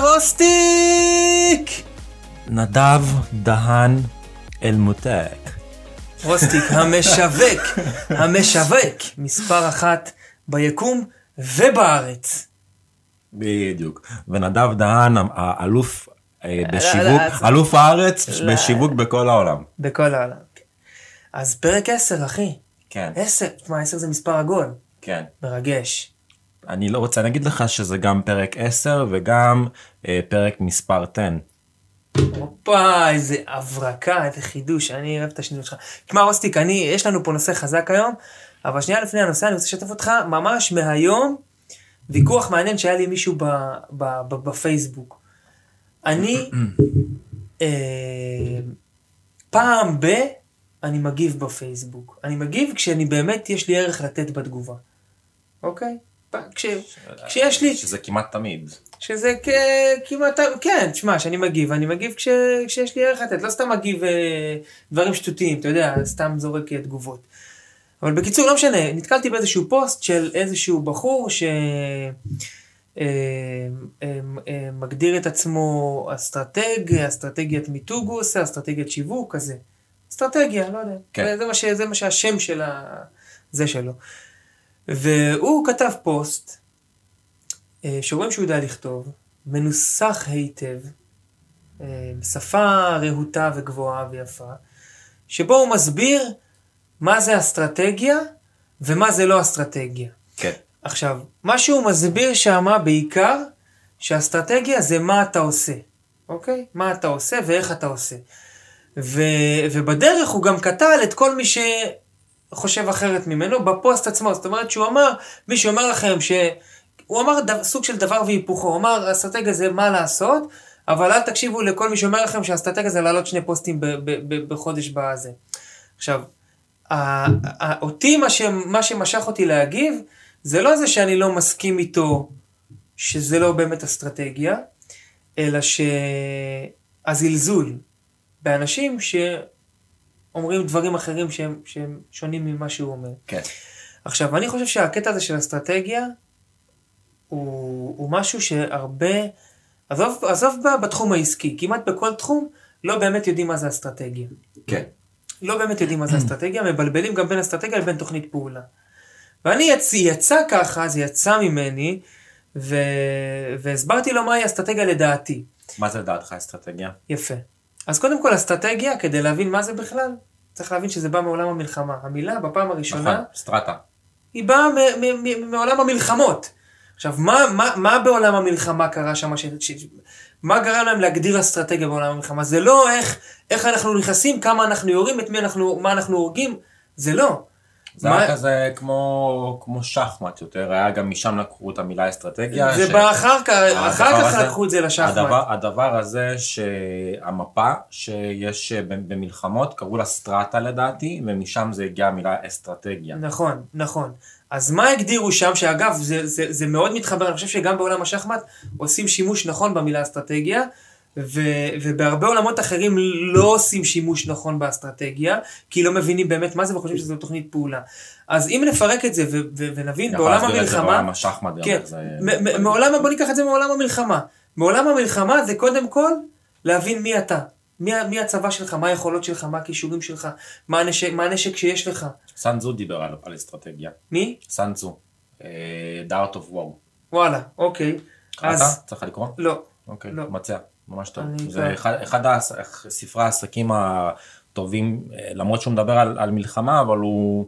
רוסטיק? נדב דהן אלמותק. רוסטיק המשווק, המשווק, מספר אחת ביקום ובארץ. בדיוק. ונדב דהן, האלוף אה, לא, בשיווק, לא, אלוף הארץ לא. בשיווק בכל העולם. בכל העולם. כן. אז פרק 10, אחי. כן, 10, תשמע, 10 זה מספר עגול. כן. מרגש. אני לא רוצה להגיד לך שזה גם פרק 10 וגם אה, פרק מספר 10. הופה, איזה הברקה, איזה חידוש, אני אוהב את השניות שלך. תשמע, רוסטיק, אני, יש לנו פה נושא חזק היום, אבל שנייה לפני הנושא, אני רוצה לשתף אותך ממש מהיום, ויכוח מעניין שהיה לי מישהו ב, ב, ב, בפייסבוק. אני, אה, פעם ב... אני מגיב בפייסבוק. אני מגיב כשאני באמת, יש לי ערך לתת בתגובה. אוקיי? כש, כשיש לי... שזה כמעט תמיד. שזה כ... כמעט, כן, תשמע, שאני מגיב, אני מגיב כש... כשיש לי ערך לתת, לא סתם מגיב אה, דברים שטותיים, אתה יודע, סתם זורק תגובות. אבל בקיצור, לא משנה, נתקלתי באיזשהו פוסט של איזשהו בחור ש... אה, אה, אה, מגדיר את עצמו אסטרטג, אסטרטגיית מיתוג הוא עושה, אסטרטגיית שיווק, כזה. אסטרטגיה, לא יודע. כן. זה, מה ש... זה מה שהשם של ה... זה שלו. והוא כתב פוסט, אה, שרואים שהוא יודע לכתוב, מנוסח היטב, אה, בשפה רהוטה וגבוהה ויפה, שבו הוא מסביר מה זה אסטרטגיה ומה זה לא אסטרטגיה. כן. עכשיו, מה שהוא מסביר שמה בעיקר, שאסטרטגיה זה מה אתה עושה, אוקיי? מה אתה עושה ואיך אתה עושה. ו, ובדרך הוא גם קטל את כל מי שחושב אחרת ממנו בפוסט עצמו. זאת אומרת שהוא אמר, מי שאומר לכם ש... הוא אמר דו, סוג של דבר והיפוכו, הוא אמר אסטרטגיה זה מה לעשות, אבל אל תקשיבו לכל מי שאומר לכם שאסטרטגיה זה להעלות שני פוסטים ב, ב, ב, בחודש בזה. עכשיו, אותי, מה, ש, מה שמשך אותי להגיב, זה לא זה שאני לא מסכים איתו, שזה לא באמת אסטרטגיה, אלא שהזלזול באנשים שאומרים דברים אחרים שהם, שהם שונים ממה שהוא אומר. כן. עכשיו, אני חושב שהקטע הזה של אסטרטגיה הוא, הוא משהו שהרבה, עזוב, עזוב בתחום העסקי, כמעט בכל תחום לא באמת יודעים מה זה אסטרטגיה. כן. לא באמת יודעים מה זה אסטרטגיה, מבלבלים גם בין אסטרטגיה לבין תוכנית פעולה. ואני יצ... יצא ככה, זה יצא ממני, ו... והסברתי לו מהי אסטרטגיה לדעתי. מה זה לדעתך אסטרטגיה? יפה. אז קודם כל אסטרטגיה, כדי להבין מה זה בכלל, צריך להבין שזה בא מעולם המלחמה. המילה בפעם הראשונה, נכון, סטרטה. היא באה מ- מ- מ- מעולם המלחמות. עכשיו, מה, מה, מה בעולם המלחמה קרה שם? ש... ש... מה גרם להם להגדיר אסטרטגיה בעולם המלחמה? זה לא איך, איך אנחנו נכנסים, כמה אנחנו יורים, את מי אנחנו, מה אנחנו הורגים, זה לא. זה מה- היה כזה כמו, כמו שחמט יותר, היה גם משם לקחו את המילה אסטרטגיה. זה ש- בא אחר כך, הדבר אחר כך לקחו את זה לשחמט. הדבר, הדבר הזה שהמפה שיש ב- במלחמות קראו לה סטרטה לדעתי ומשם זה הגיע המילה אסטרטגיה. נכון, נכון. אז מה הגדירו שם, שאגב, זה, זה, זה מאוד מתחבר, אני חושב שגם בעולם השחמט עושים שימוש נכון במילה אסטרטגיה, ו, ובהרבה עולמות אחרים לא עושים שימוש נכון באסטרטגיה, כי לא מבינים באמת מה זה וחושבים שזו תוכנית פעולה. אז אם נפרק את זה ו, ו, ונבין בעולם המלחמה, גם, כן, זה... מ- מ- מעולם, בוא ניקח את זה מעולם המלחמה. מעולם המלחמה זה קודם כל להבין מי אתה. מי, מי הצבא שלך, מה היכולות שלך, מה הכישורים שלך, מה הנשק, מה הנשק שיש לך. סנזו דיבר על, על אסטרטגיה. מי? אה, The Art of War. וואלה, אוקיי. קראת? אז צריך לקרוא? לא. אוקיי, לא. מצע, ממש טוב. זה אחד, אחד הס- ספרי העסקים הטובים, אה, למרות שהוא מדבר על, על מלחמה, אבל הוא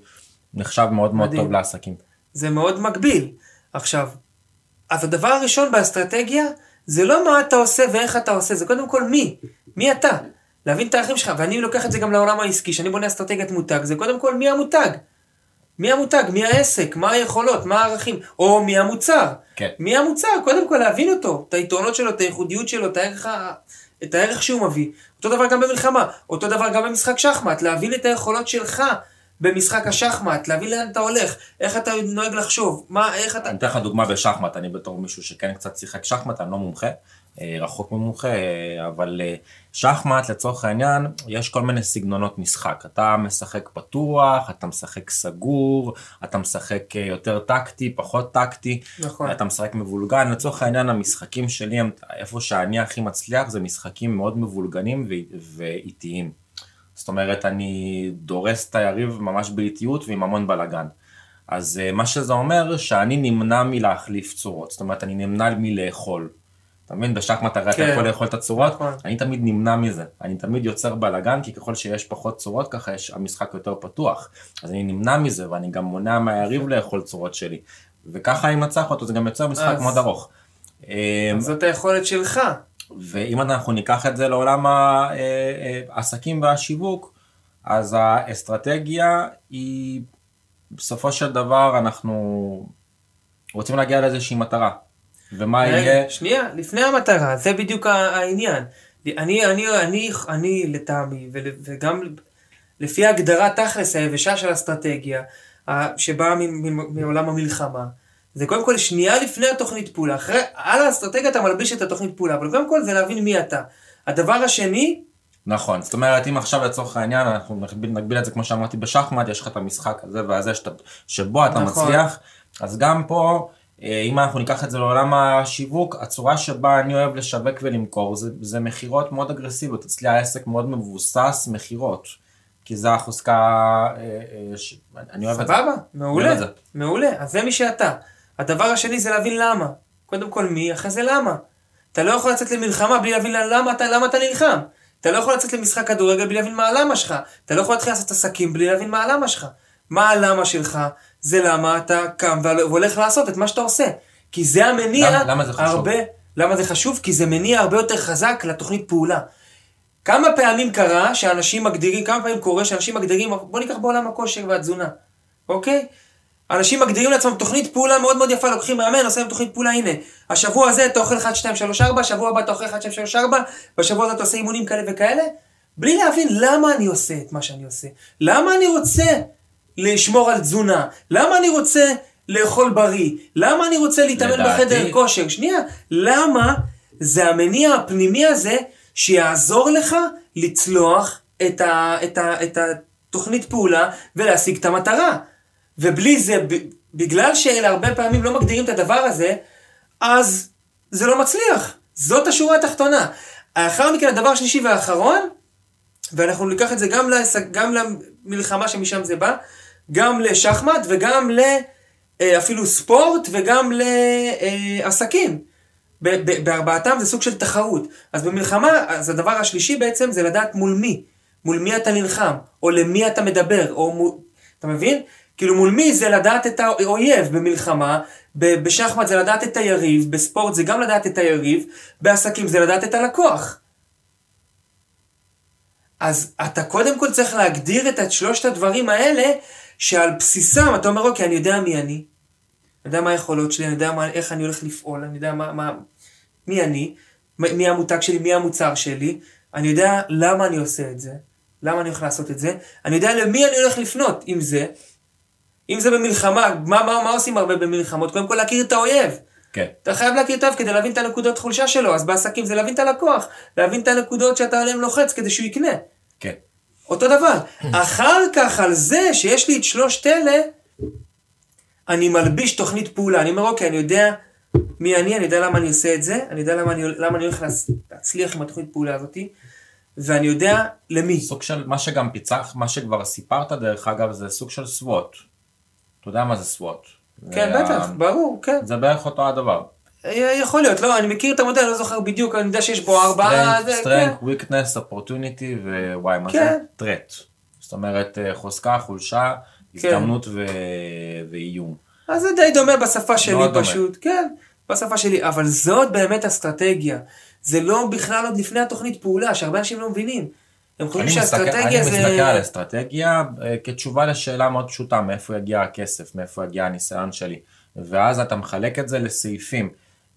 נחשב מאוד מאוד מדהים. טוב לעסקים. זה מאוד מגביל. עכשיו, אז הדבר הראשון באסטרטגיה, זה לא מה אתה עושה ואיך אתה עושה, זה קודם כל מי. מי אתה. להבין את הערכים שלך, ואני לוקח את זה גם לעולם העסקי, שאני בונה אסטרטגיית מותג, זה קודם כל מי המותג. מי המותג, מי העסק, מה היכולות, מה הערכים, או מי המוצר. כן. מי המוצר, קודם כל להבין אותו, את היתרונות שלו, את הייחודיות שלו, את הערך, ה- את הערך שהוא מביא. אותו דבר גם במלחמה, אותו דבר גם במשחק שחמט, להבין את היכולות שלך במשחק השחמט, להבין לאן אתה הולך, איך אתה נוהג לחשוב, מה, איך אתה... אני אתן לך דוגמה בשחמט, אני בתור מישהו שכן קצת שיחק שחמט, אני לא מומחה, רחוק ממומחה, אה, אבל אה, שחמט לצורך העניין, יש כל מיני סגנונות משחק. אתה משחק פתוח, אתה משחק סגור, אתה משחק יותר טקטי, פחות טקטי, נכון. אתה משחק מבולגן. לצורך העניין המשחקים שלי, הם, איפה שאני הכי מצליח, זה משחקים מאוד מבולגנים ואיטיים. זאת אומרת, אני דורס את היריב ממש באיטיות ועם המון בלאגן. אז מה שזה אומר, שאני נמנע מלהחליף צורות. זאת אומרת, אני נמנע מלאכול. אתה מבין? בשחמט הרי אתה כן. יכול לאכול את הצורות, נכון. אני תמיד נמנע מזה. אני תמיד יוצר בלאגן, כי ככל שיש פחות צורות, ככה יש, המשחק יותר פתוח. אז אני נמנע מזה, ואני גם מונע מהיריב לאכול צורות שלי. וככה אם נצח אותו, זה גם יוצר משחק מאוד ארוך. אמ, זאת היכולת שלך. ואם אנחנו ניקח את זה לעולם אה, אה, העסקים והשיווק, אז האסטרטגיה היא, בסופו של דבר אנחנו רוצים להגיע לאיזושהי מטרה. ומה יהיה? שנייה, לפני המטרה, זה בדיוק העניין. אני, אני, אני, אני לטעמי, וגם לפי ההגדרה תכלס היבשה של אסטרטגיה, שבאה מעולם המלחמה, זה קודם כל שנייה לפני התוכנית פעולה. אחרי, על האסטרטגיה אתה מלביש את התוכנית פעולה, אבל קודם כל זה להבין מי אתה. הדבר השני, נכון, זאת אומרת אם עכשיו לצורך העניין אנחנו נגביל, נגביל את זה כמו שאמרתי בשחמט, יש לך את המשחק הזה והזה שאתה, שבו אתה נכון. מצליח, אז גם פה, אם אנחנו ניקח את זה לעולם השיווק, הצורה שבה אני אוהב לשווק ולמכור זה, זה מכירות מאוד אגרסיביות, אצלי העסק מאוד מבוסס מכירות, כי זה החוזקה, אה, אה, ש... אני אוהב את זה. סבבה, מעולה, זה. מעולה, אז זה מי שאתה. הדבר השני זה להבין למה. קודם כל מי, אחרי זה למה. אתה לא יכול לצאת למלחמה בלי להבין למה אתה, למה אתה נלחם. אתה לא יכול לצאת למשחק כדורגל בלי להבין מה הלמה שלך. אתה לא יכול להתחיל לעשות עסקים בלי להבין מה הלמה שלך. מה הלמה שלך, זה למה אתה קם והולך לעשות את מה שאתה עושה. כי זה המניע למה- למה זה חשוב? הרבה... למה זה חשוב? כי זה מניע הרבה יותר חזק לתוכנית פעולה. כמה פעמים קרה שאנשים מגדירים, כמה פעמים קורה שאנשים מגדירים, בוא ניקח בעולם הכושר והתזונה, אוקיי? אנשים מגדירים לעצמם תוכנית פעולה מאוד מאוד יפה, לוקחים מאמן, עושים תוכנית פעולה, הנה, השבוע הזה אתה אוכל 1, 2, 3, 4, השבוע הבא אתה אוכל 1, 2, 3, 4, בשבוע הזה אתה עושה אימונים כאלה וכאלה, בלי להבין למה אני עושה את מה שאני עושה. למה אני רוצה לשמור על תזונה? למה אני רוצה לאכול בריא? למה אני רוצה להתאמן לדעתי- בחדר כושר? שנייה, למה זה המניע הפנימי הזה שיעזור לך לצלוח את, ה, את, ה, את התוכנית פעולה ולהשיג את המטרה. ובלי זה, בגלל שאלה הרבה פעמים לא מגדירים את הדבר הזה, אז זה לא מצליח. זאת השורה התחתונה. לאחר מכן, הדבר השלישי והאחרון, ואנחנו ניקח את זה גם, לעס... גם למלחמה שמשם זה בא, גם לשחמט וגם ל... אה, אפילו ספורט וגם לעסקים. ב- בארבעתם זה סוג של תחרות. אז במלחמה, אז הדבר השלישי בעצם זה לדעת מול מי. מול מי אתה נלחם, או למי אתה מדבר, או מול... אתה מבין? כאילו מול מי זה לדעת את האויב במלחמה, בשחמט זה לדעת את היריב, בספורט זה גם לדעת את היריב, בעסקים זה לדעת את הלקוח. אז אתה קודם כל צריך להגדיר את שלושת הדברים האלה, שעל בסיסם אתה אומר, אוקיי, אני יודע מי אני, אני יודע מה היכולות שלי, אני יודע מה, איך אני הולך לפעול, אני יודע מה, מה, מי אני, מי המותג שלי, מי המוצר שלי, אני יודע למה אני עושה את זה, למה אני הולך לעשות את זה, אני יודע למי אני הולך לפנות עם זה, אם זה במלחמה, מה, מה, מה עושים הרבה במלחמות? קודם כל להכיר את האויב. כן. אתה חייב להכיר טוב כדי להבין את הנקודות חולשה שלו, אז בעסקים זה להבין את הלקוח, להבין את הנקודות שאתה עליהן לוחץ כדי שהוא יקנה. כן. אותו דבר. אחר כך על זה שיש לי את שלושת אלה, אני מלביש תוכנית פעולה. אני אומר, אוקיי, אני יודע מי אני, אני יודע למה אני עושה את זה, אני יודע למה אני, למה אני הולך להצ- להצליח עם התוכנית פעולה הזאתי, ואני יודע למי. סוג של מה שגם פיצח, מה שכבר סיפרת דרך אגב, זה סוג של סוואט. אתה יודע מה זה סוואט? כן, זה בטח, ברור, כן. זה בערך אותו הדבר. יכול להיות, לא, אני מכיר את המודל, לא זוכר בדיוק, אני יודע שיש בו ארבעה... זה- strength, weakness, opportunity ווואי, מה זה? כן. threat. זאת אומרת, אה, חוזקה, חולשה, הזדמנות ו- ואיום. אז זה די דומה בשפה שלי. פשוט, כן, בשפה שלי, אבל זאת באמת אסטרטגיה. זה לא בכלל עוד לפני התוכנית פעולה, שהרבה אנשים לא מבינים. הם חושבים מסתכל- שאסטרטגיה אני זה... מסתכל על אסטרטגיה אה, כתשובה לשאלה מאוד פשוטה, מאיפה יגיע הכסף, מאיפה יגיע הניסיון שלי. ואז אתה מחלק את זה לסעיפים.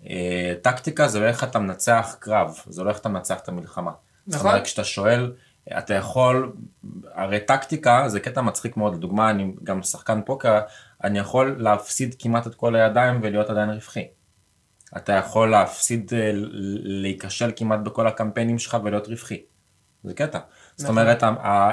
אה, טקטיקה זה לא איך אתה מנצח קרב, זה לא איך אתה מנצח את המלחמה. זאת נכון. אומרת, כשאתה שואל, אתה יכול, הרי טקטיקה זה קטע מצחיק מאוד, לדוגמה, אני גם שחקן פוקר, אני יכול להפסיד כמעט את כל הידיים ולהיות עדיין רווחי. אתה יכול להפסיד, אה, להיכשל כמעט בכל הקמפיינים שלך ולהיות רווחי. זה קטע. זאת. אומרת,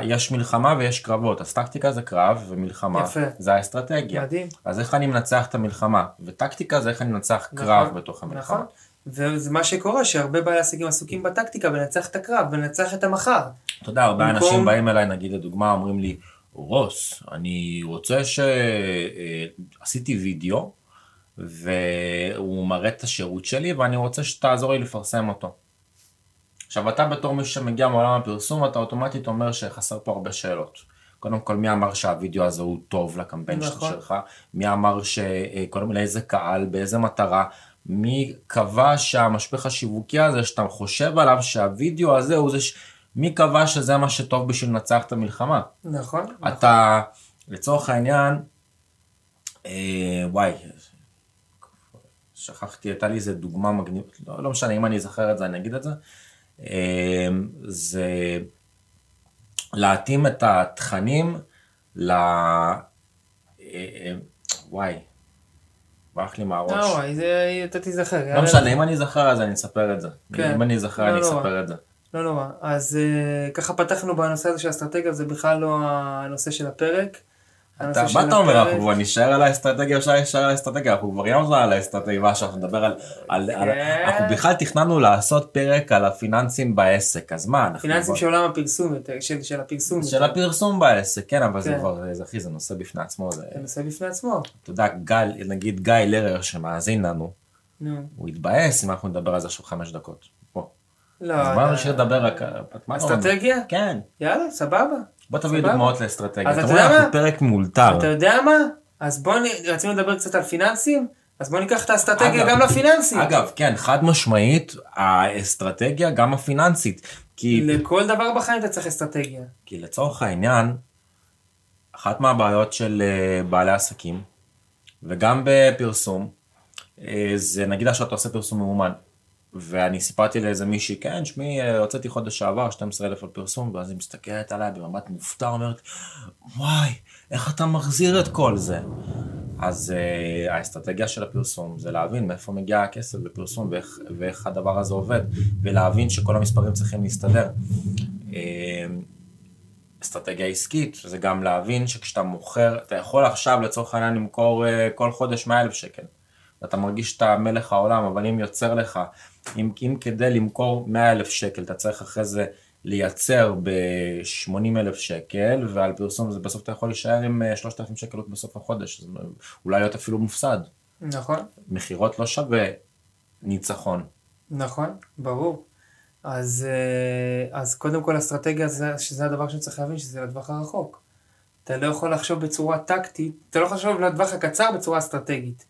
יש מלחמה ויש קרבות, אז טקטיקה זה קרב ומלחמה יפה. זה האסטרטגיה. מדהים. אז איך אני מנצח את המלחמה, וטקטיקה זה איך אני מנצח נכון, קרב בתוך המלחמה. נכון. וזה מה שקורה, שהרבה בעלי עסקים עסוקים בטקטיקה, בלנצח את הקרב, ולנצח את המחר. אתה יודע, הרבה במקום- אנשים באים אליי, נגיד לדוגמה, אומרים לי, רוס, אני רוצה ש... אה, עשיתי וידאו, והוא מראה את השירות שלי, ואני רוצה שתעזור לי לפרסם אותו. עכשיו, אתה בתור מי שמגיע מעולם הפרסום, אתה אוטומטית אומר שחסר פה הרבה שאלות. קודם כל, מי אמר שהווידאו הזה הוא טוב לקמפיין נכון. שלך? מי אמר ש... אה, כל, לאיזה קהל, באיזה מטרה? מי קבע שהמשפך השיווקי הזה, שאתה חושב עליו, שהווידאו הזה הוא זה ש... מי קבע שזה מה שטוב בשביל לנצח את המלחמה? נכון? אתה, לצורך העניין, אה, וואי, שכחתי, הייתה לי איזה דוגמה מגניבת, לא, לא משנה, אם אני אזכר את זה אני אגיד את זה. אה, זה להתאים את התכנים ל... אה, וואי, ברח לי מהראש. אה, וואי, זה, אתה תיזכר. לא משנה, אם אני אזכר אז אני אספר את זה. כן. אם אני אזכר לא אני נורא. אספר את זה. לא נורא. אז אה, ככה פתחנו בנושא הזה של אסטרטגיה, זה בכלל לא הנושא של הפרק. אתה- מה אתה אומר, אנחנו כבר נשאר על האסטרטגיה, אפשר להישאר על האסטרטגיה, אנחנו כבר ים זמן על האסטרטגיה, מה שאנחנו נדבר על, על, על, כן. אנחנו בכלל תכננו לעשות פרק על הפיננסים בעסק, אז מה, אנחנו פיננסים של עולם הפרסום יותר, של, הפרסום של. הפרסום בעסק, כן, אבל זה כן. כבר, זה אחי, זה נושא בפני עצמו, זה, נושא בפני עצמו. אתה יודע, גל, נגיד גיא לרר שמאזין לנו, נו. הוא יתבאס אם אנחנו נדבר על זה עכשיו חמש דקות, פה. לא. אז בוא אה, נמשיך לדבר רק, מה אומר? אסטרטגיה? כן, יאללה, סבבה. בוא תביא. דוגמאות לאסטרטגיה, אז אתה יודע אנחנו מה? פרק מאולתר. אתה יודע מה? אז בוא, נ- רצינו לדבר קצת על פיננסים, אז בוא ניקח את האסטרטגיה גם לפיננסים. אגב, כן, חד משמעית, האסטרטגיה גם הפיננסית. כי, לכל דבר בחיים אתה צריך אסטרטגיה. כי לצורך העניין, אחת מהבעיות של אה, בעלי עסקים, וגם בפרסום, אה, זה נגיד עכשיו אתה עושה פרסום מאומן. ואני סיפרתי לאיזה מישהי, כן, שמי, אה, הוצאתי חודש שעבר 12,000 על פרסום, ואז היא מסתכלת עליי במבט מופתע, אומרת, וואי, איך אתה מחזיר את כל זה? אז uh, האסטרטגיה של הפרסום זה להבין מאיפה מגיע הכסף בפרסום ואיך, ואיך הדבר הזה עובד, ולהבין שכל המספרים צריכים להסתדר. Uh, אסטרטגיה עסקית זה גם להבין שכשאתה מוכר, אתה יכול עכשיו לצורך העניין למכור uh, כל חודש 100 אלף שקל. ואתה מרגיש שאתה מלך העולם, אבל אם יוצר לך, אם, אם כדי למכור 100 אלף שקל אתה צריך אחרי זה לייצר ב-80 אלף שקל, ועל פרסום זה בסוף אתה יכול להישאר עם אה, 3,000 שקל רק בסוף החודש, אולי להיות אפילו מופסד. נכון, מכירות לא שווה ניצחון. נכון, ברור. אז, אה, אז קודם כל אסטרטגיה זה, שזה הדבר שצריך להבין, שזה לטווח הרחוק. אתה לא יכול לחשוב בצורה טקטית, אתה לא יכול לחשוב לטווח הקצר בצורה אסטרטגית.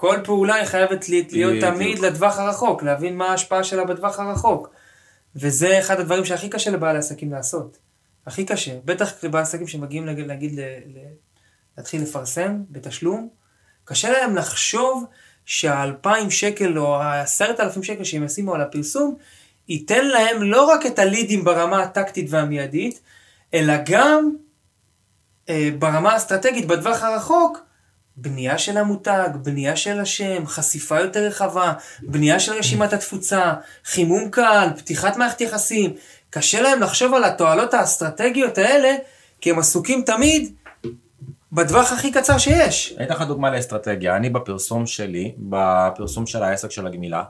כל פעולה היא חייבת להיות. תמיד לטווח הרחוק, להבין מה ההשפעה שלה בטווח הרחוק. וזה אחד הדברים שהכי קשה לבעלי עסקים לעשות. הכי קשה, בטח לבעלי עסקים שמגיעים נגיד, נגיד ל, ל, להתחיל לפרסם בתשלום, קשה להם לחשוב שהאלפיים שקל או העשרת אלפים שקל שהם ישימו על הפרסום, ייתן להם לא רק את הלידים ברמה הטקטית והמיידית, אלא גם אה, ברמה האסטרטגית בטווח הרחוק, בנייה של המותג, בנייה של השם, חשיפה יותר רחבה, בנייה של רשימת התפוצה, חימום קל, פתיחת מערכת יחסים. קשה להם לחשוב על התועלות האסטרטגיות האלה, כי הם עסוקים תמיד בטווח הכי קצר שיש. אני אתן לך דוגמה לאסטרטגיה, אני בפרסום שלי, בפרסום של העסק של הגמילה,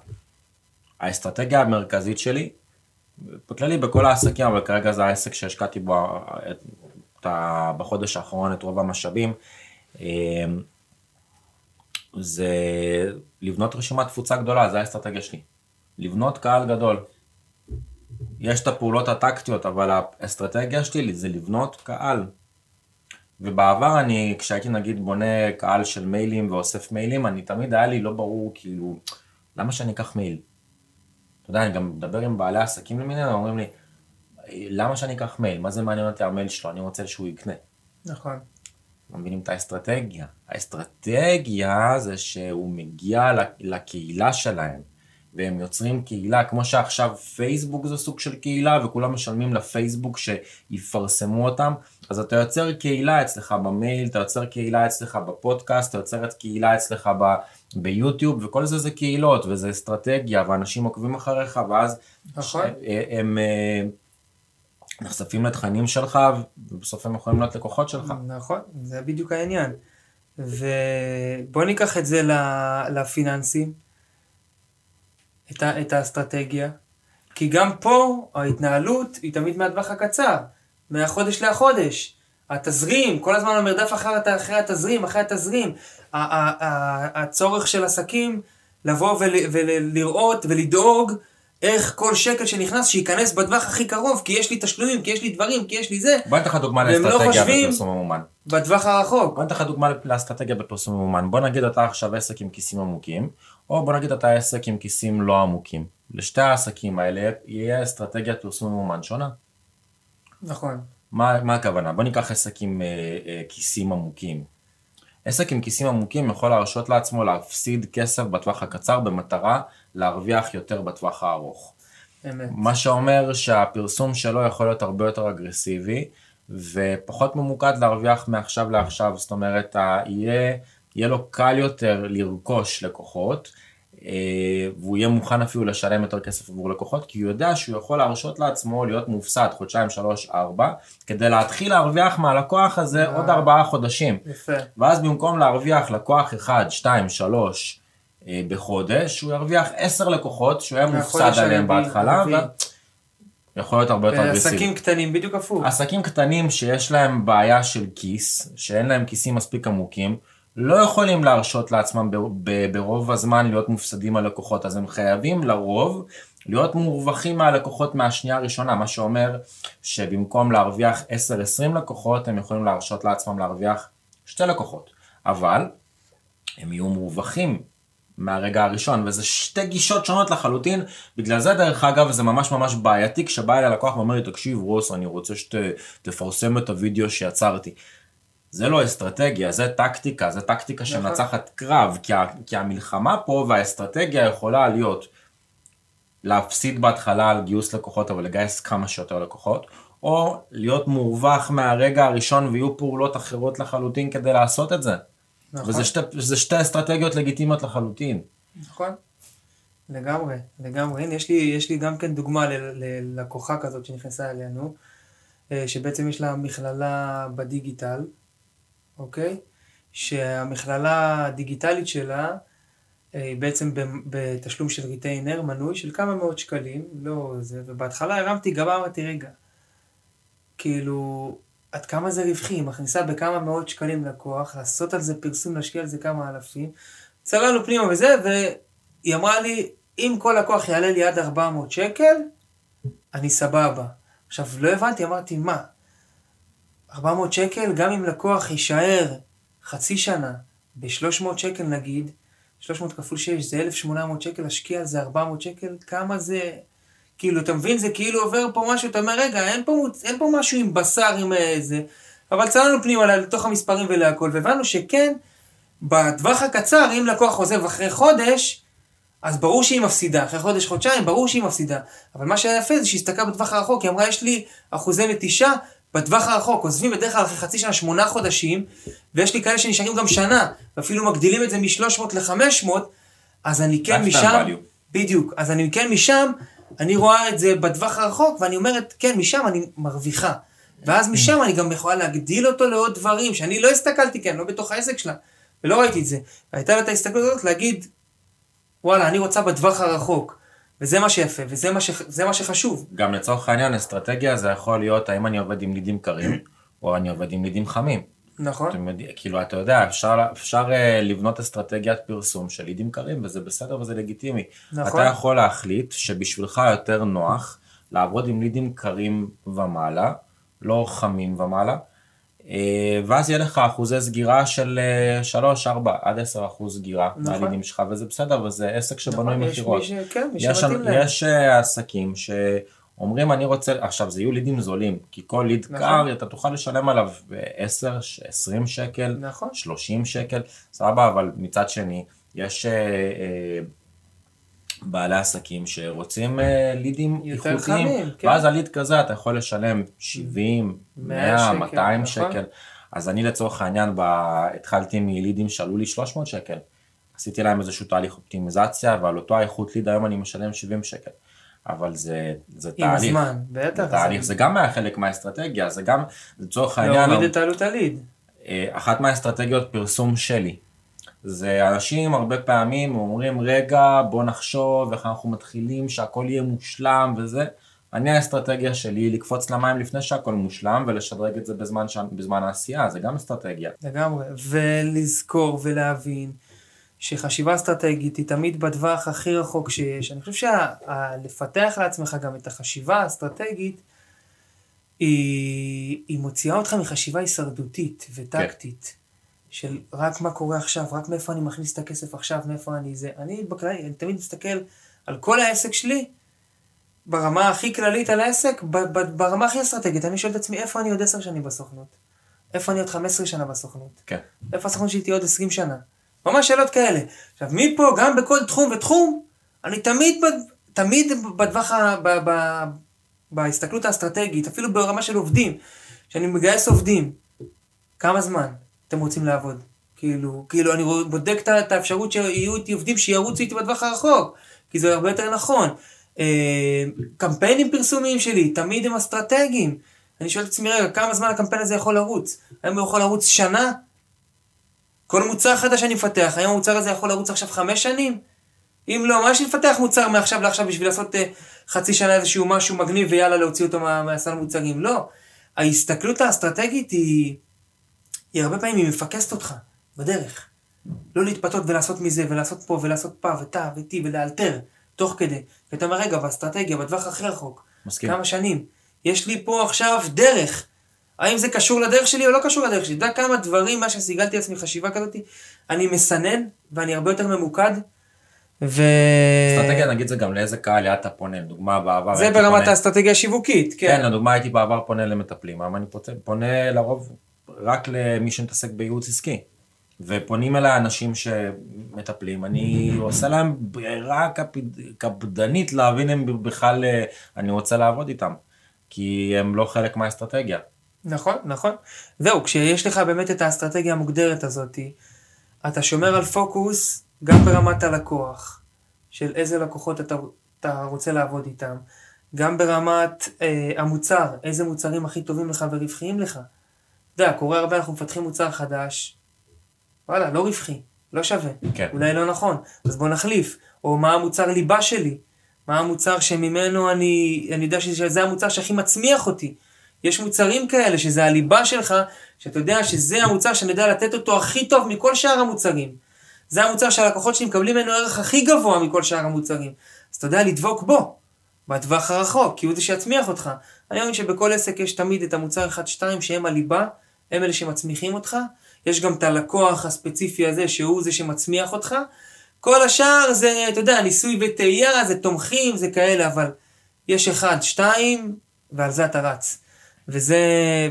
האסטרטגיה המרכזית שלי, בכללי בכל העסקים, אבל כרגע זה העסק שהשקעתי בו את, את, בחודש האחרון את רוב המשאבים, זה לבנות רשימת תפוצה גדולה, זה האסטרטגיה שלי. לבנות קהל גדול. יש את הפעולות הטקטיות, אבל האסטרטגיה שלי זה לבנות קהל. ובעבר אני, כשהייתי נגיד בונה קהל של מיילים ואוסף מיילים, אני תמיד היה לי לא ברור, כאילו, למה שאני אקח מייל? אתה יודע, אני גם מדבר עם בעלי עסקים למיניהם, אומרים לי, למה שאני אקח מייל? מה זה מעניין אותי המייל שלו? אני רוצה שהוא יקנה. נכון. לא מבינים את האסטרטגיה. האסטרטגיה זה שהוא מגיע לקהילה שלהם, והם יוצרים קהילה, כמו שעכשיו פייסבוק זה סוג של קהילה, וכולם משלמים לפייסבוק שיפרסמו אותם, אז אתה יוצר קהילה אצלך במייל, אתה יוצר קהילה אצלך בפודקאסט, אתה יוצר את קהילה אצלך ב... ביוטיוב, וכל זה זה קהילות, וזה אסטרטגיה, ואנשים עוקבים אחריך, ואז נכון. הם, הם אה, נחשפים לתכנים שלך, ובסוף הם יכולים להיות לקוחות שלך. נכון, זה בדיוק העניין. ובוא ניקח את זה לפיננסים, את, ה- את האסטרטגיה, כי גם פה ההתנהלות היא תמיד מהטווח הקצר, מהחודש לחודש. התזרים, כל הזמן המרדף אחר, אחרי התזרים, אחרי התזרים. הצורך של עסקים לבוא ול, ולראות ולדאוג איך כל שקל שנכנס שייכנס בטווח הכי קרוב, כי יש לי תשלומים, כי יש לי דברים, כי יש לי זה, בוא ניתן לך דוגמה לא לאסטרטגיה בפרסום ממומן. בטווח הרחוק. בוא ניתן לך דוגמה לאסטרטגיה בפרסום ממומן. בוא נגיד אתה עכשיו עסק עם כיסים עמוקים, או בוא נגיד אתה עסק עם כיסים לא עמוקים. לשתי העסקים האלה יהיה אסטרטגיית פרסום ממומן שונה. נכון. מה, מה הכוונה? בוא ניקח עסק עם אה, אה, כיסים עמוקים. עסק עם כיסים עמוקים יכול להרשות לעצמו להפסיד כסף בטווח הקצר במטרה להרוויח יותר בטווח הארוך. אמת. מה שאומר שהפרסום שלו יכול להיות הרבה יותר אגרסיבי ופחות ממוקד להרוויח מעכשיו לעכשיו, זאת אומרת, יהיה, יהיה לו קל יותר לרכוש לקוחות והוא יהיה מוכן אפילו לשלם יותר כסף עבור לקוחות כי הוא יודע שהוא יכול להרשות לעצמו להיות מופסד חודשיים, שלוש, ארבע כדי להתחיל להרוויח מהלקוח הזה אה. עוד ארבעה חודשים. יפה. ואז במקום להרוויח לקוח אחד, שתיים, שלוש אה, בחודש, הוא ירוויח עשר לקוחות שהוא היה מופסד עליהם בהתחלה. ויכול להיות הרבה יותר אגרסיבי. עסקים קטנים, בדיוק הפוך. עסקים קטנים שיש להם בעיה של כיס, שאין להם כיסים מספיק עמוקים, לא יכולים להרשות לעצמם ברוב הזמן להיות מופסדים על לקוחות, אז הם חייבים לרוב להיות מורווחים מהלקוחות מהשנייה הראשונה, מה שאומר שבמקום להרוויח 10-20 לקוחות, הם יכולים להרשות לעצמם להרוויח שתי לקוחות, אבל הם יהיו מורווחים מהרגע הראשון, וזה שתי גישות שונות לחלוטין, בגלל זה דרך אגב זה ממש ממש בעייתי, כשבא אליי לקוח ואומר לי, תקשיב רוס, אני רוצה שתפרסם את הוידאו שיצרתי. זה לא אסטרטגיה, זה טקטיקה, זה טקטיקה נכון. שמנצחת קרב, כי, ה, כי המלחמה פה והאסטרטגיה יכולה להיות להפסיד בהתחלה על גיוס לקוחות, אבל לגייס כמה שיותר לקוחות, או להיות מורווח מהרגע הראשון ויהיו פעולות אחרות לחלוטין כדי לעשות את זה. נכון. וזה שתי, שתי אסטרטגיות לגיטימיות לחלוטין. נכון. לגמרי, לגמרי. הנה, יש לי, יש לי גם כן דוגמה ללקוחה כזאת שנכנסה אלינו, אה, שבעצם יש לה מכללה בדיגיטל, אוקיי? שהמכללה הדיגיטלית שלה אה, היא בעצם בתשלום של ריטיינר, מנוי של כמה מאות שקלים, לא זה, ובהתחלה הרמתי גבה, אמרתי, רגע, כאילו, עד כמה זה רווחי, מכניסה בכמה מאות שקלים לקוח, לעשות על זה פרסום, להשקיע על זה כמה אלפים. צללנו פנימה וזה, והיא אמרה לי, אם כל לקוח יעלה לי עד 400 שקל, אני סבבה. עכשיו, לא הבנתי, אמרתי, מה? 400 שקל, גם אם לקוח יישאר חצי שנה ב-300 שקל נגיד, 300 כפול 6 זה 1,800 שקל, להשקיע על זה 400 שקל, כמה זה... כאילו, אתה מבין, זה כאילו עובר פה משהו, אתה אומר, רגע, אין פה, אין פה משהו עם בשר, עם איזה... אבל צללנו פנימה לתוך המספרים ולהכל, והבנו שכן, בטווח הקצר, אם לקוח עוזב אחרי חודש, אז ברור שהיא מפסידה, אחרי חודש, חודשיים, ברור שהיא מפסידה. אבל מה שהיה יפה זה שהיא הסתכלה בטווח הרחוק, היא אמרה, יש לי אחוזי נטישה בטווח הרחוק, עוזבים בדרך כלל אחרי חצי שנה, שמונה חודשים, ויש לי כאלה שנשארים גם שנה, ואפילו מגדילים את זה מ-300 ל-500, אז אני כן משם, value. בדיוק, אז אני כן משם, אני רואה את זה בטווח הרחוק, ואני אומרת, כן, משם אני מרוויחה. ואז משם אני גם יכולה להגדיל אותו לעוד דברים, שאני לא הסתכלתי, כן, לא בתוך העסק שלה, ולא ראיתי את זה. והייתה לה את ההסתכלות הזאת להגיד, וואלה, אני רוצה בטווח הרחוק. וזה מה שיפה, וזה מה, ש... מה שחשוב. גם לצורך העניין, אסטרטגיה זה יכול להיות האם אני עובד עם לידים קרים, או אני עובד עם לידים חמים. נכון? אתם כאילו, אתה יודע, אפשר, אפשר אה, לבנות אסטרטגיית פרסום של לידים קרים, וזה בסדר וזה לגיטימי. נכון. אתה יכול להחליט שבשבילך יותר נוח לעבוד עם לידים קרים ומעלה, לא חמים ומעלה, ואז יהיה לך אחוזי סגירה של 3, 4, עד 10 אחוז סגירה נכון. מהלידים שלך, וזה בסדר, וזה עסק שבנוי נכון, יש מכירות. מי ש... כן, יש. יש אה, עסקים שאומרים אני רוצה, עכשיו זה יהיו לידים זולים, כי כל ליד נכון. קר אתה תוכל לשלם עליו ב-10, 20 שקל, נכון. 30 שקל, סבבה, אבל מצד שני, יש אה, אה, בעלי עסקים שרוצים אה, לידים איכותיים, כן. ואז על ליד כזה אתה יכול לשלם 70, 100 100, שקל, 200 נכון. שקל. אז אני לצורך העניין, ב- התחלתי מלידים שעלו לי 300 שקל. עשיתי להם איזשהו תהליך אופטימיזציה, ועל אותו האיכות ליד היום אני משלם 70 שקל. אבל זה, זה עם תהליך. הזמן, בטח. זה תהליך, זה גם היה חלק מהאסטרטגיה, זה גם, לצורך העניין, להוריד את עלות הליד. אה, אחת מהאסטרטגיות פרסום שלי. זה אנשים הרבה פעמים אומרים רגע בוא נחשוב איך אנחנו מתחילים שהכל יהיה מושלם וזה. אני האסטרטגיה שלי היא לקפוץ למים לפני שהכל מושלם ולשדרג את זה בזמן, ש... בזמן העשייה, זה גם אסטרטגיה. לגמרי. ולזכור ולהבין שחשיבה אסטרטגית היא תמיד בטווח הכי רחוק שיש. אני חושב שלפתח לעצמך גם את החשיבה האסטרטגית, היא, היא מוציאה אותך מחשיבה הישרדותית וטקטית. של רק מה קורה עכשיו, רק מאיפה אני מכניס את הכסף עכשיו, מאיפה אני זה. אני בכללי, אני תמיד מסתכל על כל העסק שלי, ברמה הכי כללית על העסק, ברמה הכי אסטרטגית. אני שואל את עצמי, איפה אני עוד עשר שנים בסוכנות? איפה אני עוד 15 שנה בסוכנות? כן. איפה הסוכנות שלי תהיה עוד 20 שנה? ממש שאלות כאלה. עכשיו, מפה, גם בכל תחום ותחום, אני תמיד, תמיד בטווח, בהסתכלות האסטרטגית, אפילו ברמה של עובדים, כשאני מגייס עובדים, כמה זמן אתם רוצים לעבוד? כאילו, כאילו אני בודק את האפשרות שיהיו איתי עובדים שירוצו איתי בטווח הרחוק, כי זה הרבה יותר נכון. אה, קמפיינים פרסומיים שלי, תמיד הם אסטרטגיים. אני שואל את עצמי, רגע, כמה זמן הקמפיין הזה יכול לרוץ? האם הוא יכול לרוץ שנה? כל מוצר חדש שאני מפתח, האם המוצר הזה יכול לרוץ עכשיו חמש שנים? אם לא, מה לפתח מוצר מעכשיו לעכשיו בשביל לעשות אה, חצי שנה איזשהו משהו מגניב ויאללה להוציא אותו מה- מהסל מוצרים? לא. ההסתכלות האסטרטגית היא, היא הרבה פעמים היא מפקסת אותך בדרך. לא להתפתות ולעשות מזה ולעשות פה ולעשות פה ותה ותי ולאלתר תוך כדי. ואתה אומר רגע, באסטרטגיה, בטווח הכי רחוק, מסכים. כמה שנים, יש לי פה עכשיו דרך. האם זה קשור לדרך שלי או לא קשור לדרך שלי? אתה יודע כמה דברים, מה שסיגלתי לעצמי חשיבה כזאת, אני מסנן ואני הרבה יותר ממוקד. ו... אסטרטגיה נגיד זה גם לאיזה קהל יעד אתה פונה, לדוגמה בעבר זה ברמת האסטרטגיה השיווקית, כן, כן. לדוגמה הייתי בעבר פונה למטפלים, היום אני פונה לרוב רק למי שמתעסק בייעוץ עסקי. ופונים אליי אנשים שמטפלים, אני עושה להם ברירה קפד- קפדנית להבין אם בכלל אה, אני רוצה לעבוד איתם. כי הם לא חלק מהאסטרטגיה. נכון, נכון. זהו, כשיש לך באמת את האסטרטגיה המוגדרת הזאת, אתה שומר על פוקוס גם ברמת הלקוח, של איזה לקוחות אתה, אתה רוצה לעבוד איתם, גם ברמת אה, המוצר, איזה מוצרים הכי טובים לך ורווחיים לך. אתה יודע, קורה הרבה, אנחנו מפתחים מוצר חדש, וואלה, לא רווחי, לא שווה, כן. אולי לא נכון, אז בוא נחליף. או מה המוצר ליבה שלי, מה המוצר שממנו אני, אני יודע שזה המוצר שהכי מצמיח אותי. יש מוצרים כאלה שזה הליבה שלך, שאתה יודע שזה המוצר שאני יודע לתת אותו הכי טוב מכל שאר המוצרים. זה המוצר שהלקוחות שלי מקבלים ממנו ערך הכי גבוה מכל שאר המוצרים. אז אתה יודע לדבוק בו, בטווח הרחוק, כי הוא זה שיצמיח אותך. אני מאמין שבכל עסק יש תמיד את המוצר 1-2 שהם הליבה, הם אלה שמצמיחים אותך. יש גם את הלקוח הספציפי הזה שהוא זה שמצמיח אותך. כל השאר זה, אתה יודע, ניסוי וטעייה, זה תומכים, זה כאלה, אבל יש אחד, שתיים, ועל זה אתה רץ. וזה,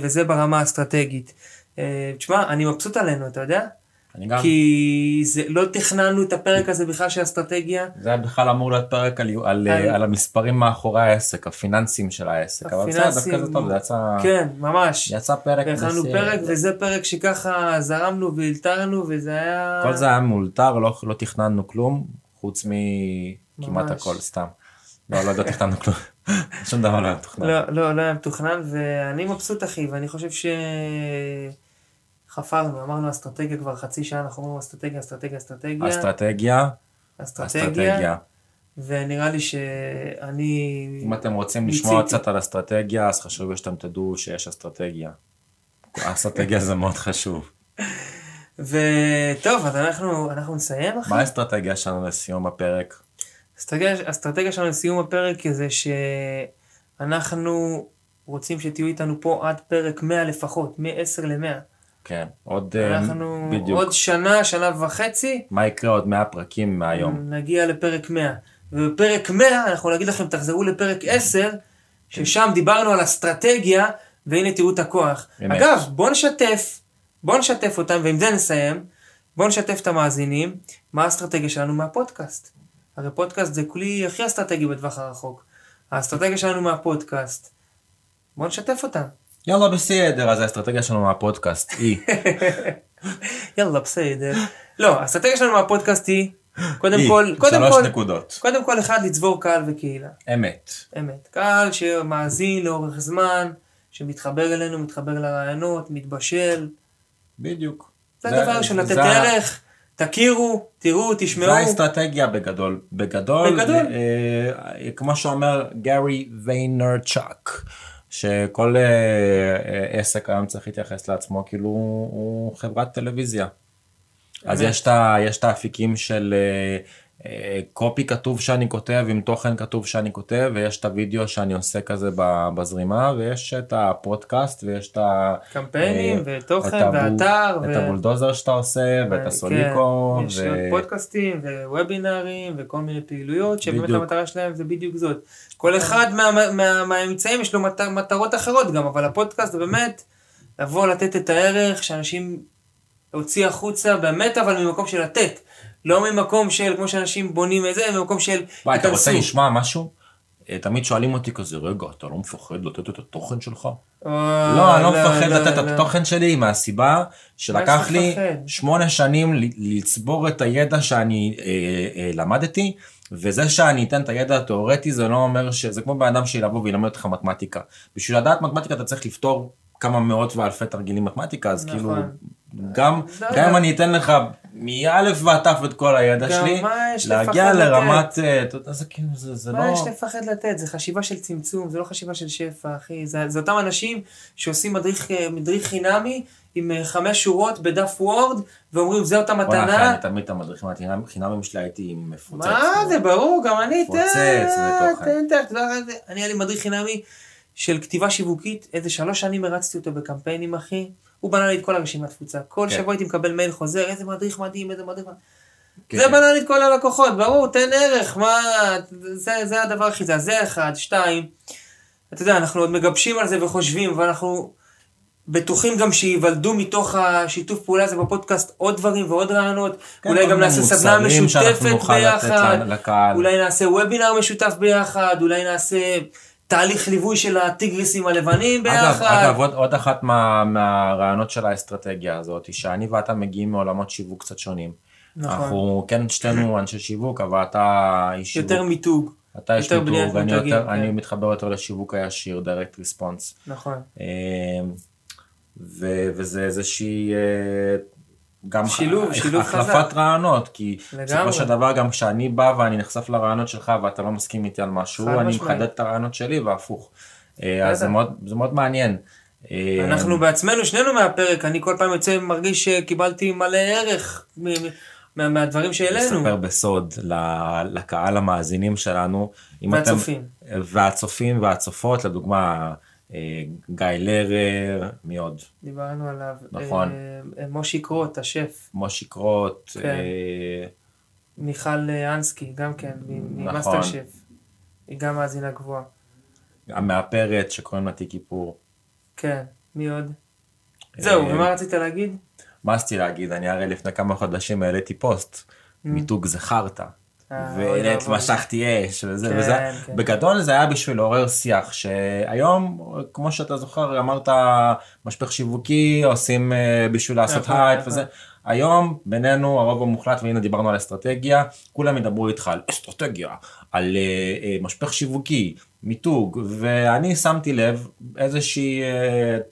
וזה ברמה האסטרטגית. אה, תשמע, אני מבסוט עלינו, אתה יודע? אני גם, כי זה, לא תכננו את הפרק הזה בכלל של אסטרטגיה. זה היה בכלל אמור להיות פרק על, על, על- על המספרים מאחורי העסק, הפיננסים של העסק. אבל בסדר, דווקא זה טוב, זה יצא, כן, ממש. יצא פרק. והכנו בסדר. פרק, וזה פרק שככה זרמנו והלתרנו, וזה היה... כל זה היה מאולתר, לא, לא תכננו כלום, חוץ מכמעט. הכל, סתם. לא, לא, לא תכננו כלום. שום דבר לא היה מתוכנן. לא, לא, לא היה מתוכנן, ואני מבסוט אחי, ואני חושב ש... חפרנו, אמרנו אסטרטגיה כבר חצי שעה, אנחנו אומרים אסטרטגיה, אסטרטגיה, אסטרטגיה, אסטרטגיה, אסטרטגיה. ונראה לי שאני... אם אתם רוצים מיציתי. לשמוע קצת על אסטרטגיה, אז חשוב שאתם תדעו שיש אסטרטגיה. אסטרטגיה זה מאוד חשוב. וטוב, אז אנחנו, אנחנו נסיים אחי. מה האסטרטגיה שלנו לסיום הפרק? אסטרטגיה, אסטרטגיה שלנו לסיום הפרק זה שאנחנו רוצים שתהיו איתנו פה עד פרק 100 לפחות, מ-10 ל-100. כן, עוד... אה, אנחנו בדיוק. עוד שנה, שנה וחצי, מה יקרה עוד 100 פרקים מהיום? נגיע לפרק 100. ובפרק 100 אנחנו נגיד לכם, תחזרו לפרק 10, ששם דיברנו על אסטרטגיה, והנה תראו את הכוח. הנה. אגב, בואו נשתף, בואו נשתף אותם, ועם זה נסיים. בואו נשתף את המאזינים, מה האסטרטגיה שלנו מהפודקאסט. הרי פודקאסט זה כלי הכי אסטרטגי בטווח הרחוק. האסטרטגיה שלנו מהפודקאסט. בוא נשתף אותה. יאללה בסדר, אז האסטרטגיה שלנו מהפודקאסט היא. יאללה בסדר. לא, האסטרטגיה שלנו מהפודקאסט היא, קודם כל, קודם כל, נקודות. קודם כל אחד לצבור קהל וקהילה. אמת. אמת. קהל שמאזין לאורך זמן, שמתחבר אלינו, מתחבר לרעיונות, מתבשל. בדיוק. זה הדבר הראשון, לתת ערך, תכירו, תראו, תשמעו. זה האסטרטגיה בגדול. בגדול, בגדול. אה, כמו שאומר גארי ויינרצ'אק, שכל אה, אה, עסק היום צריך להתייחס לעצמו כאילו הוא חברת טלוויזיה. אז. יש את יש האפיקים של אה, אה, קופי כתוב שאני כותב עם תוכן כתוב שאני כותב ויש את הוידאו שאני עושה כזה בזרימה ויש את הפודקאסט ויש את ה... קמפיינים ותוכן ואתר. את הבולדוזר שאתה עושה ואת כן, הסוליקו. יש ו- עוד פודקאסטים ווובינרים וכל מיני פעילויות שבאמת. המטרה שלהם זה בדיוק זאת. כל אחד מה- מה- מהאמצעים יש לו מט- מטרות אחרות גם, אבל הפודקאסט זה באמת לבוא לתת את הערך שאנשים להוציא החוצה באמת אבל ממקום של לתת. לא ממקום של כמו שאנשים בונים את זה, ממקום של וואי, אתה רוצה. לשמוע משהו? אה, תמיד שואלים אותי כזה, רגע, אתה לא מפחד לתת את התוכן שלך? לא, אני לא מפחד לתת את התוכן שלי מהסיבה שלקח לי? שמונה שנים לצבור את הידע שאני אה, אה, למדתי, וזה שאני אתן את הידע התיאורטי זה לא אומר ש... זה כמו בן אדם שילבוא וילמד אותך מתמטיקה. בשביל לדעת מתמטיקה אתה צריך לפתור כמה מאות ואלפי תרגילים מתמטיקה, אז נכון. כאילו, גם לא גם. אם אני אתן לך מאלף ועד תף את כל הידע גם שלי, מה להגיע? לרמת, אה, אתה יודע, זה כאילו, זה זה לא... מה יש לפחד לתת? זה חשיבה של צמצום, זה לא חשיבה של שפע, אחי. זה, זה אותם אנשים שעושים מדריך, אה, מדריך חינמי עם אה, חמש שורות בדף וורד, ואומרים, זה אותה מתנה. אני תמיד את המדריכים החינמים שלי הייתי מפוצץ. מה זה, ברור, גם אני, תן. תן, תן, אני היה לי מדריך חינמי של כתיבה שיווקית, איזה שלוש שנים הרצתי אותו בקמפיינים, אחי. הוא בנה לי את כל הרשימת תפוצה. כל כן. שבוע הייתי מקבל מייל חוזר, איזה מדריך מדהים, איזה מדריך מדהים. כן, זה כן. בנה לי את כל הלקוחות, ברור, תן ערך, מה, זה, זה הדבר הכי זה, זה אחד, שתיים, אתה יודע, אנחנו עוד מגבשים על זה וחושבים, ואנחנו בטוחים גם שייוולדו מתוך השיתוף פעולה הזה בפודקאסט עוד דברים ועוד רעיונות, כן, אולי גם נעשה סדנה משותפת ביחד. אולי נעשה וובינר משותף ביחד, אולי נעשה תהליך ליווי של הטיגריסים הלבנים אגב, ביחד. אגב, עוד, עוד אחת מה, מהרעיונות של האסטרטגיה הזאת, היא שאני ואתה מגיעים מעולמות שיווק קצת שונים. נכון. אנחנו כן שתינו אנשי שיווק, אבל אתה איש שיווק. יותר מיתוג, אתה איש יותר מיתוג, אני, מותגים, יותר, כן. אני מתחבר יותר לשיווק הישיר, direct response. נכון. אה, ו- וזה איזושהי אה, גם שילוב, ח- שילוב החלפת חזק. רעיונות, כי. בסופו של דבר גם כשאני בא ואני נחשף לרעיונות שלך ואתה לא מסכים איתי על משהו, אני משמעית. מחדד את הרעיונות שלי והפוך. אה, אז. זה מאוד, זה מאוד מעניין. אה, אנחנו בעצמנו, שנינו מהפרק, אני כל פעם יוצא מרגיש שקיבלתי מלא ערך מה- מהדברים שהעלינו. נספר בסוד לקהל המאזינים שלנו. אתם- והצופים. והצופים והצופות, לדוגמה, גיא לרר, מי עוד? דיברנו עליו. נכון. אה, אה, מושי קרוט, השף. מושי קרוט, כן. אה, מיכל אה, אנסקי, גם כן, מ- נכון. ממאסטר שף. היא גם מאזינה גבוהה. המאפרת שקוראים לה תיק איפור. כן, מי עוד? זהו, אה, ומה רצית להגיד? מה רציתי להגיד? אני הרי לפני כמה חודשים העליתי פוסט, מיתוג זה אה, ואבוי. משכתי אש וזה כן, וזה. כן. בגדול זה היה בשביל לעורר שיח, שהיום, כמו שאתה זוכר, אמרת, משפך שיווקי, עושים אה, בשביל לעשות נכון, הייפ נכון. וזה. היום, בינינו, הרוב המוחלט, והנה דיברנו על אסטרטגיה, כולם ידברו איתך על אסטרטגיה, על אה, משפך שיווקי, מיתוג, ואני שמתי לב איזושהי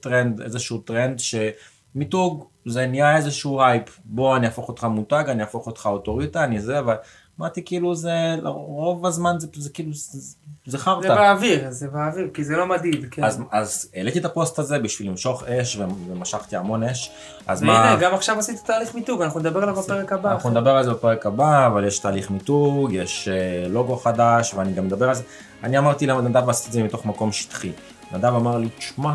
טרנד, איזשהו טרנד שמיתוג זה נהיה איזשהו הייפ, בוא אני אהפוך אותך מותג, אני אהפוך אותך אוטוריטה, אני זה, אבל אמרתי כאילו זה, רוב הזמן זה, זה כאילו, זה, זה זה חרטא. באוויר, זה באוויר, כי זה לא מדיד, כן. אז, אז העליתי את הפוסט הזה בשביל למשוך אש ומשכתי המון אש, אז והנה, מה, גם עכשיו עשית תהליך מיתוג, אנחנו נדבר עליו בפרק הבא. אנחנו נדבר על זה בפרק הבא, אבל יש תהליך מיתוג, יש אה, לוגו חדש, ואני גם מדבר על זה. אני אמרתי לנדב ועשיתי את זה מתוך מקום שטחי. נדב אמר לי, תשמע,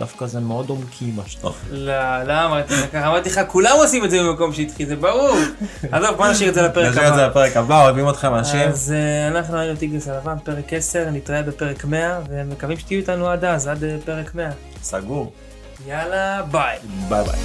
דווקא זה מאוד עומקי מה שאתה אומר. לא, לא אמרתי לך ככה, אמרתי לך, כולם עושים את זה במקום שהתחיל, זה ברור. עזוב, בוא נשאיר את זה לפרק נשאיר את זה הבא. בפרק הבא, אוהבים אתכם אנשים. אז אה, אנחנו היינו טיגריס הלבן, פרק 10, נתראה בפרק 100, ומקווים שתהיו איתנו עד אז, עד אה, פרק 100. סגור. יאללה, ביי. ביי ביי.